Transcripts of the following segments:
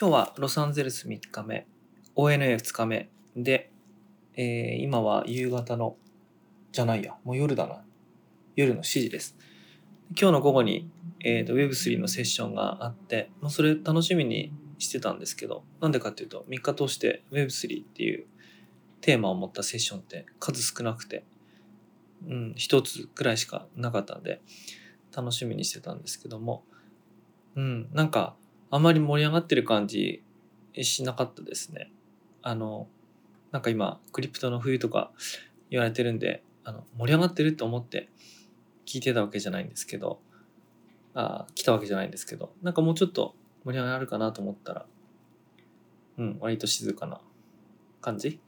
今日はロサンゼルス3日目 ONA2 日目。で、えー今は夕方のじゃないやもう夜だな。夜の7時です。今日の午後に、えー、と Web3 のセッションがあって、まあ、それ楽しみにしてたんですけどなんでかっていうと3日通して Web3 っていうテーマを持ったセッションって数少なくてうん一つくらいしかなかったんで楽しみにしてたんですけどもうんなんかあまり盛り上がってる感じしなかったですね。あの、なんか今、クリプトの冬とか言われてるんで、あの盛り上がってると思って聞いてたわけじゃないんですけど、あ来たわけじゃないんですけど、なんかもうちょっと盛り上がるかなと思ったら、うん、割と静かな感じ。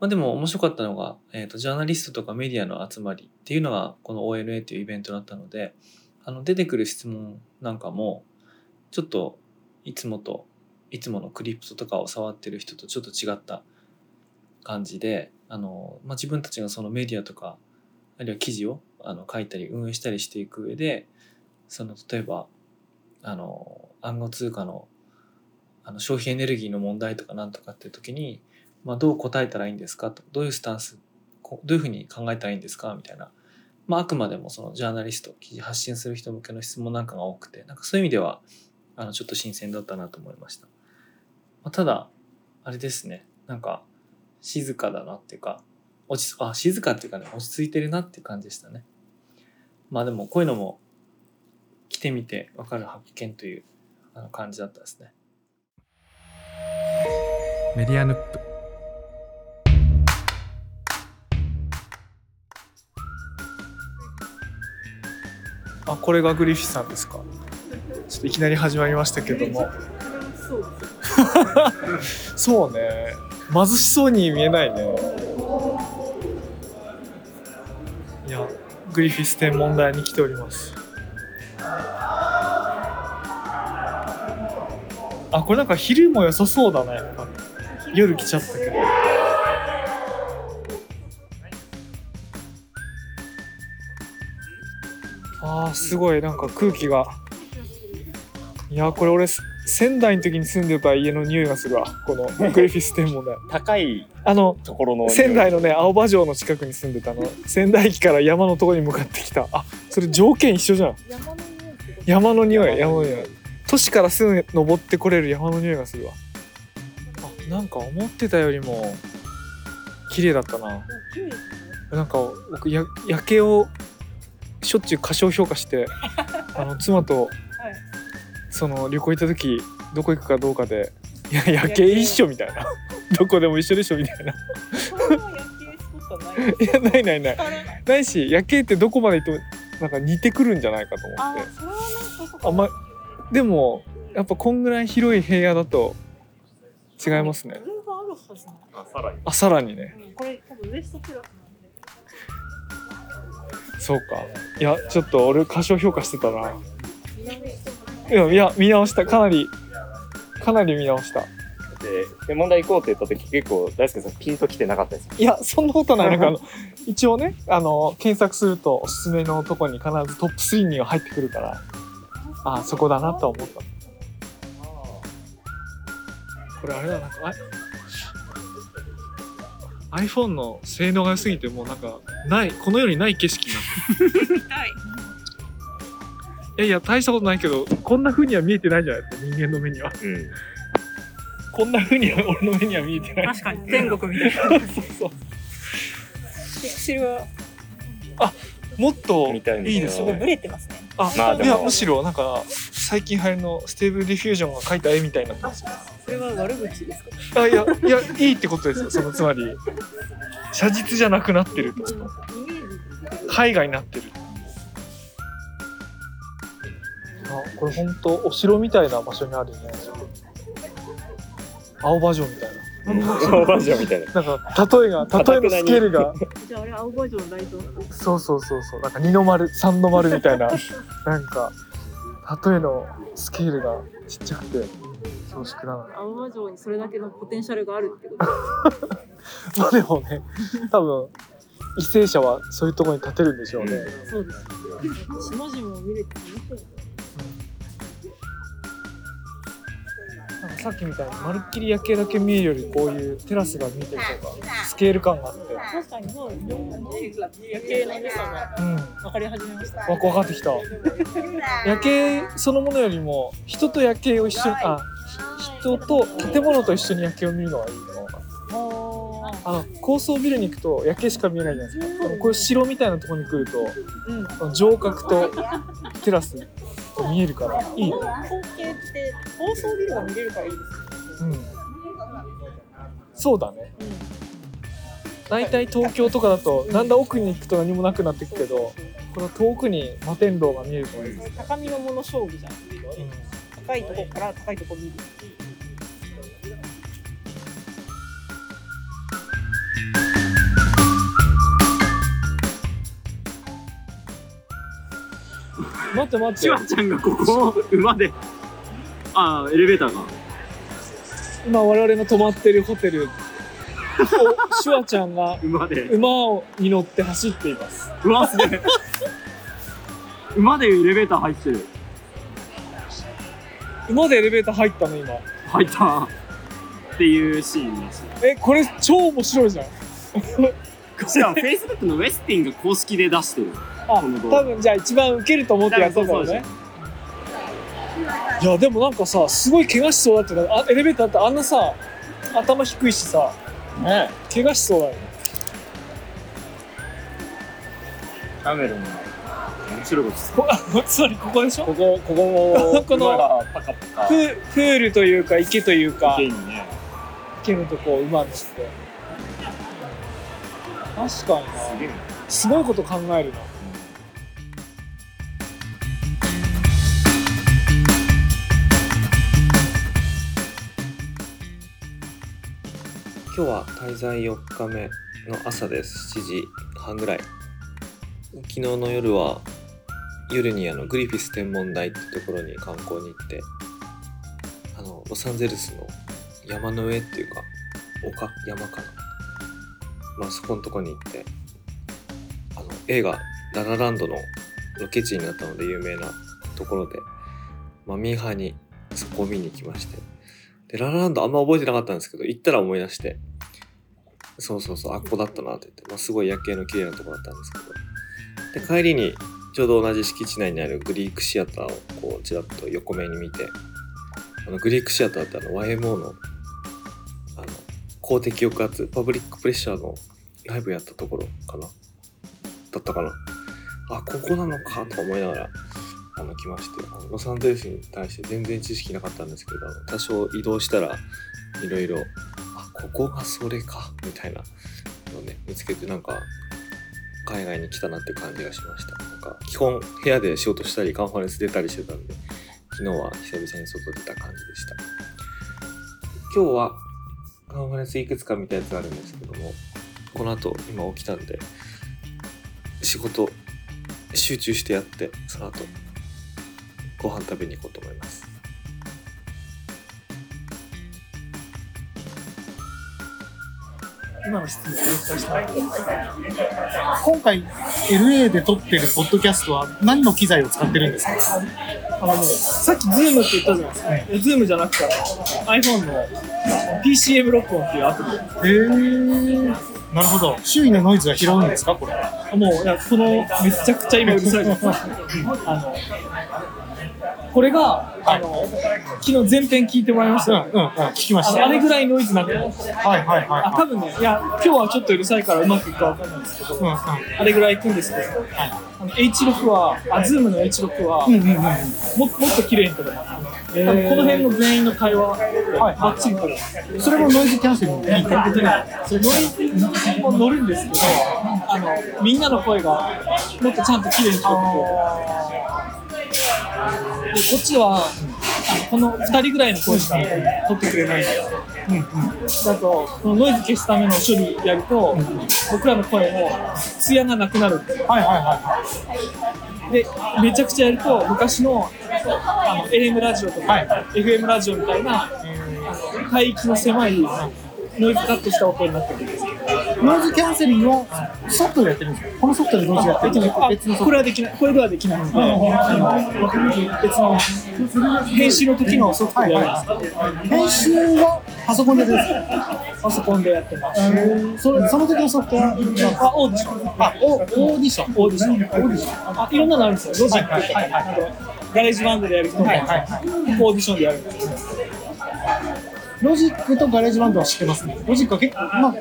まあでも面白かったのが、えっ、と、ジャーナリストとかメディアの集まりっていうのがこの ONA というイベントだったので、あの出てくる質問なんかも、ちょっといつもといつものクリプトとかを触ってる人とちょっと違った感じであの、まあ、自分たちがそのメディアとかあるいは記事をあの書いたり運営したりしていく上でその例えばあの暗号通貨のあの消費エネルギーの問題とかなんとかっていう時に、まあ、どう答えたらいいんですか？とどういうスタンスどういうふうに考えたらいいんですか？みたいな、まあ、あくまでもそのジャーナリスト記事発信する人向けの質問なんかが多くてなんかそういう意味ではあのちょっと新鮮だったなと思いました。まあ、ただあれですねなんか静かだなっていうか落ちあ静かっていうかね落ち着いてるなっていう感じでしたね。まあでもこういうのも来てみて分かる発見というあの感じだったですね。メディアヌップあこれがグリフィスさんですか？ちょっといきなり始まりましたけども。そうね。貧しそうに見えないね。いやグリフィス天文台に来ております。あこれなんか昼も良さそうだなやっぱ夜来ちゃったけど。あーすごい。なんか空気がいやこれ俺仙台の時に住んでた家の匂いがするわ。このグリフィス天文台高いあのところの仙台のね青葉城の近くに住んでたの。仙台駅から山のところに向かってきた。あそれ条件一緒じゃん。山の匂い。山の匂い。都市からすぐ登ってこれる山の匂いがするわ。あなんか思ってたよりも綺麗だったな。なんか僕や夜景をしょっちゅう過小評価してあの妻とその旅行行った時どこ行くかどうかで「いや夜景一緒」みたいな「どこでも一緒でしょ」みたいな。い。やないないない。ないし夜景ってどこまで行ってもなんか似てくるんじゃないかと思って。あまでもやっぱこんぐらい広い平野だと違いますね。あるはずなのあさらに。あさらにね。うんこれ多分ウエストプラスなんで。そうか。いやちょっと俺過小評価してたないやいや見直した。かなりかなり見直した。でで問題行こうって言った時結構大輔さんピンときてなかったですいやそんなことない。なんかあの一応ねあの検索するとおすすめのとこに必ずトップ3には入ってくるからあそこだなとは思った。これあれだな。んかあ iPhone の性能が良すぎてもうなんかないこの世にない景色になって 見たいいやいや大したことないけどこんな風には見えてないじゃない？ですか人間の目には。うん。こんな風には俺の目には見えてない。確かに天国みたいな。そうそう。ピクセルは。もっとみたいな。いいですよね。すごいブレてますね。あ、まあでも。いやむしろなんか最近流行りのステーブルディフュージョンが描いた絵みたいにな。ってまそれは悪口ですか？あいやいやいいってことですよ。そのつまり写実じゃなくなってると。イメージ。絵画になってるこれ本当お城みたいな場所にあるね。青葉城みたいオーバージョンみたいな。ななんか例えが例えのスケールが。じゃああれ青葉城のライトそうそうそうそう。なんか二の丸三の丸みたいな。なんか例えのスケールがちっちゃくて恐縮なのに。青葉城にそれだけのポテンシャルがあるってこと。まあでもね多分為政者はそういうところに立てるんでしょうね、そうです島々を見れて面白いなさっきみたいにまるっきり夜景だけ見えるよりこういうテラスが見てる方がスケール感があって。確かにそうですね。夜景の良さがうん分かり始めました。わ分かってきた。夜景そのものよりも人と夜景を一緒にあ人と建物と一緒に夜景を見るのがいいのかな。ああの高層ビルに行くと夜景しか見えないじゃないですか。でもこういう城みたいなところに来るとうん。城郭とテラス。と見えるからいいね光景って高層ビルが見れるからいいですね。うんそうだねうん。大体東京とかだとだんだん奥に行くと何もなくなってくけどこの遠くに摩天楼が見えるといいですね、高みのもの勝負じゃん。高いとこから高いとこ見る。待って待ってシュワちゃんがここを馬で、ああ、エレベーターが。今我々の泊まってるホテルおシュワちゃんが馬で。馬をに乗って走っていますうわ、すげえ。馬でエレベーター入ってる。馬でエレベーター入ったの今入った。っていうシーンです。えこれ超面白いじゃんしかも Facebook のウェスティンが公式で出してる。多分じゃあ一番ウケると思ってやったんだろうね。いやでもなんかさすごい怪我しそうだってなあエレベーターってあんなさ頭低いしさね。怪我しそうだよ。ねキャメルの面白いこと。つまりここでしょ？ここ、ここも、このププールというか池というか池にね、池のとこを馬にして。確かにすごいこと考えるな今日は滞在4日目の朝です。7時半ぐらい。昨日の夜は夜にあのグリフィス天文台ってところに観光に行ってあのロサンゼルスの山の上っていうか丘山かな。まあそこのとこに行ってあの映画「ララランド」のロケ地になったので有名なところで、まあ、ミーハーにそこを見に行きまして。で、ララランドあんま覚えてなかったんですけど、行ったら思い出して、そうそうそう、あっこだったなって言って、まあ、すごい夜景の綺麗なとこだったんですけど、で、帰りにちょうど同じ敷地内にあるグリークシアターをこう、ちらっと横目に見て、あの、グリークシアターってあの、YMO の、あの、公的抑圧、パブリックプレッシャーのライブやったところかな？だったかな？あ、ここなのかと思いながら、あの来ましてあのロサンゼルスに対して全然知識なかったんですけど多少移動したらいろいろここがそれかみたいなのをね見つけてなんか海外に来たなって感じがしました。なんか基本部屋で仕事したりカンファレンス出たりしてたんで昨日は久々に外出た感じでした。今日はカンファレンスいくつか見たやつあるんですけどもこの後今起きたんで仕事集中してやってその後ご飯食べに行こうと思います。今の質問をお伝えしたい今回 LA で撮ってるポッドキャストは何の機材を使ってるんですか？あのね、さっき Zoom って言ったじゃないですか。え Zoom じゃなくて iPhone の PCM 録音っていうアプリ。へえなるほど周囲のノイズは拾うんですかこれ？あもう、いやこの、めちゃくちゃ今うるさいです。あの、これが、あの、昨日前編聞いてもらいましたよね。うんうんうん。聞きました。あれぐらいノイズなく。てます。はいはいはい。あ、多分ね、いや、今日はちょっとうるさいからうまくいくかわかんないですけど、うんうん。あれぐらい行くんですけど、あの H6 は、あ、Zoom の H6 は、うんうんうん。ももっと綺麗に撮れます。多分この辺の全員の会話、バッチリ撮れます。それもノイズキャンセルにいいで。ね、それノイズも乗るんですけど、あのみんなの声がもっとちゃんと綺麗に聞こえてでこっちはあのこの2人ぐらいの声しか取ってくれないんですよ。だとこのノイズ消すための処理やると、僕らの声も艶がなくなる。はいはいはでめちゃくちゃやると昔のあの AM ラジオとか、はい。FM ラジオみたいな、あの帯域の狭いノイズカットした音になってくるノイズキャンセリングはソフトでやってるんですかこのソフトでノイズやってる。んですかこれはできない。これではできないので、別の編集の時のソフトでやるんです。編集はパソコンでやってるんですかパソコンでやってます。それその時のソフトはあオーディション。あオオーディションオーディション。オーディション。あいろんなのあるんですよ。ロジックとか、はいはいはいあとガレージバンドでやる人も、はいはいはい。オーディションでやるんですよロジックとガレージバンドは知ってますね。ロジックは結構まあ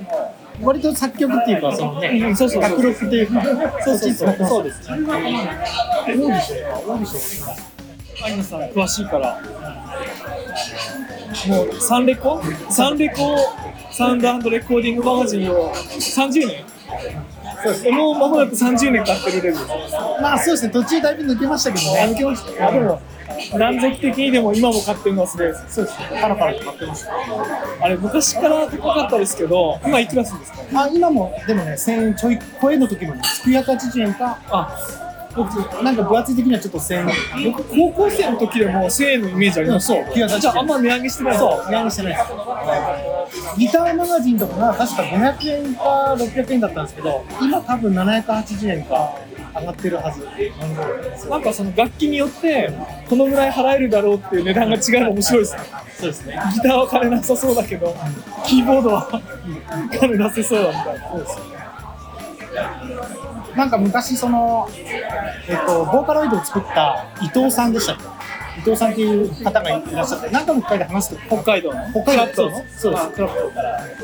割と作曲っていうかそのねうんそう。そうそう卓録っていうかそうそうそう。そそうですね。オーディションかオーディションはアイナさん詳しいから。もうサンレコサンレコサウンドレコーディングマガジンを30年。そうです。もう間もなく30年経ってるレベルですまあそうですね。途中だいぶ抜けましたけどね。あ抜けました。あでも断続的にでも今も買ってるのはすごいですそうです。ねパラパラと買ってます。あれ昔から高かったですけど今いくらするんですか？あ今もでもね1000円ちょい超えの時もね980円かあ。僕なんか分厚い的にはちょっと1000円。僕高校生の時でも1000円のイメージあります。そう。980円じゃああんま値上げしてない。そう値上げしてないギターマガジンとかが確か500円か600円だったんですけど今多分780円か上がってるはず。なんかその楽器によってこのぐらい払えるだろうっていう値段が違うの面白いですね。そうですね。ギターは金なさそうだけどキーボードは金出せそうだみたいなそうですよなんか昔その、えっと、ボーカロイドを作った伊藤さんでしたっけ？伊藤さんっていう方がいらっしゃって何かの機会で話すと北海道の。北海道の？そうです。あクラプト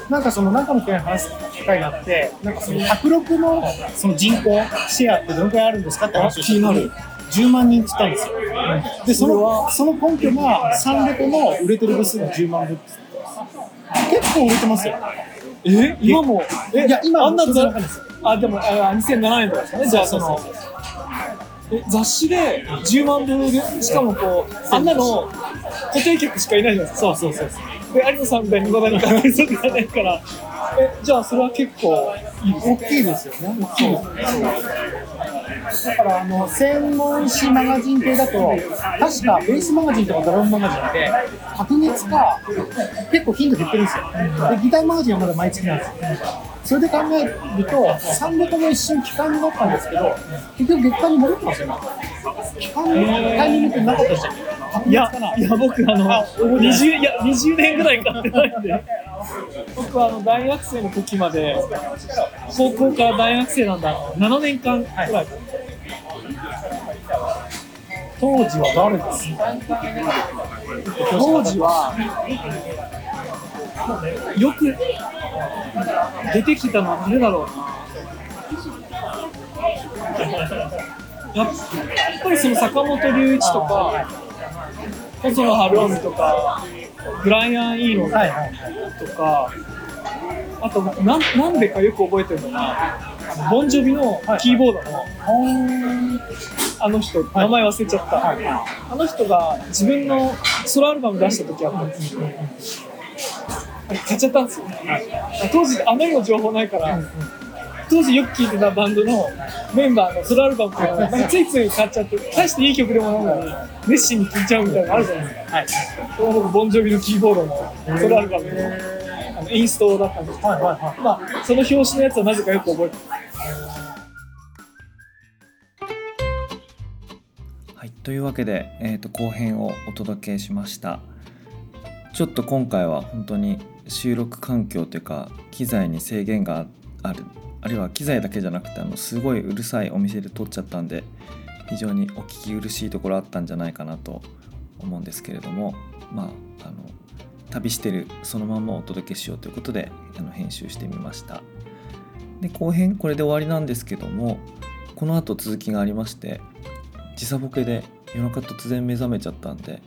ンなんかその何かの機会で話す機会があってなんかその卓録のその人口シェアってどのくらいあるんですかって話をした時に10万人って言ったんですよ。でそのその根拠がサンレコの売れてる部数が10万部って。結構売れてますよ。え今も？えいや今あんなあでもあ2007年とかですかね。じゃあそのえ雑誌で10万部でしかもこうあんなの固定客しかいないじゃないですか。そうそうそうで有野さんみたいに無駄に買ってる人じゃないから。えじゃあそれは結構大きいですよね。大きいですね。だからあの専門誌マガジン系だと確かベースマガジンとかドラムマガジンって白熱か結構頻度減ってるんですよ。でギターマガジンはまだ毎月なんですよ。それで考えると3レコも一瞬期間になったんですけど結局月間に戻ってますよね。期間のタイミングってなかったでしたっけ？いや。いや僕あの20いや20年ぐらい買ってないんで僕はあの大学生の時まで高校から大学生なんだ7年間ぐらい、当時は誰です？当時はよく出てきたのは誰だろうなやっぱりその坂本龍一とか細野晴臣とかブライアン・イーノンはいはい。とかあとなんなんでかよく覚えてるのがボンジョビのキーボードのあの人名前忘れちゃった、あの人が自分のソロアルバム出した時あったんですよ。あれ買っちゃったんですよ、当時あまりの情報ないから、当時よく聴いてたバンドのメンバーのソロアルバムとかついつい買っちゃって大していい曲でもないのに熱心に聴いちゃうみたいなのあるじゃないですか、はい、ボンジョビのキーボードのソロアルバムの。あインストだったんですけど、はいはいはい。まあ、その表紙のやつはなぜかよく覚えてますはい、というわけで、えー、と後編をお届けしましたちょっと今回は本当に収録環境というか機材に制限があるあるいは機材だけじゃなくてあのすごいうるさいお店で撮っちゃったんで非常にお聞き苦しいところあったんじゃないかなと思うんですけれどもまああの旅してるそのままお届けしようということであの編集してみましたで後編これで終わりなんですけどもこの後続きがありまして時差ボケで夜中突然目覚めちゃったんで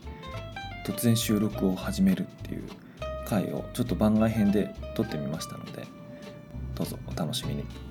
突然収録を始めるっていう回をちょっと番外編で撮ってみましたのでどうぞお楽しみに。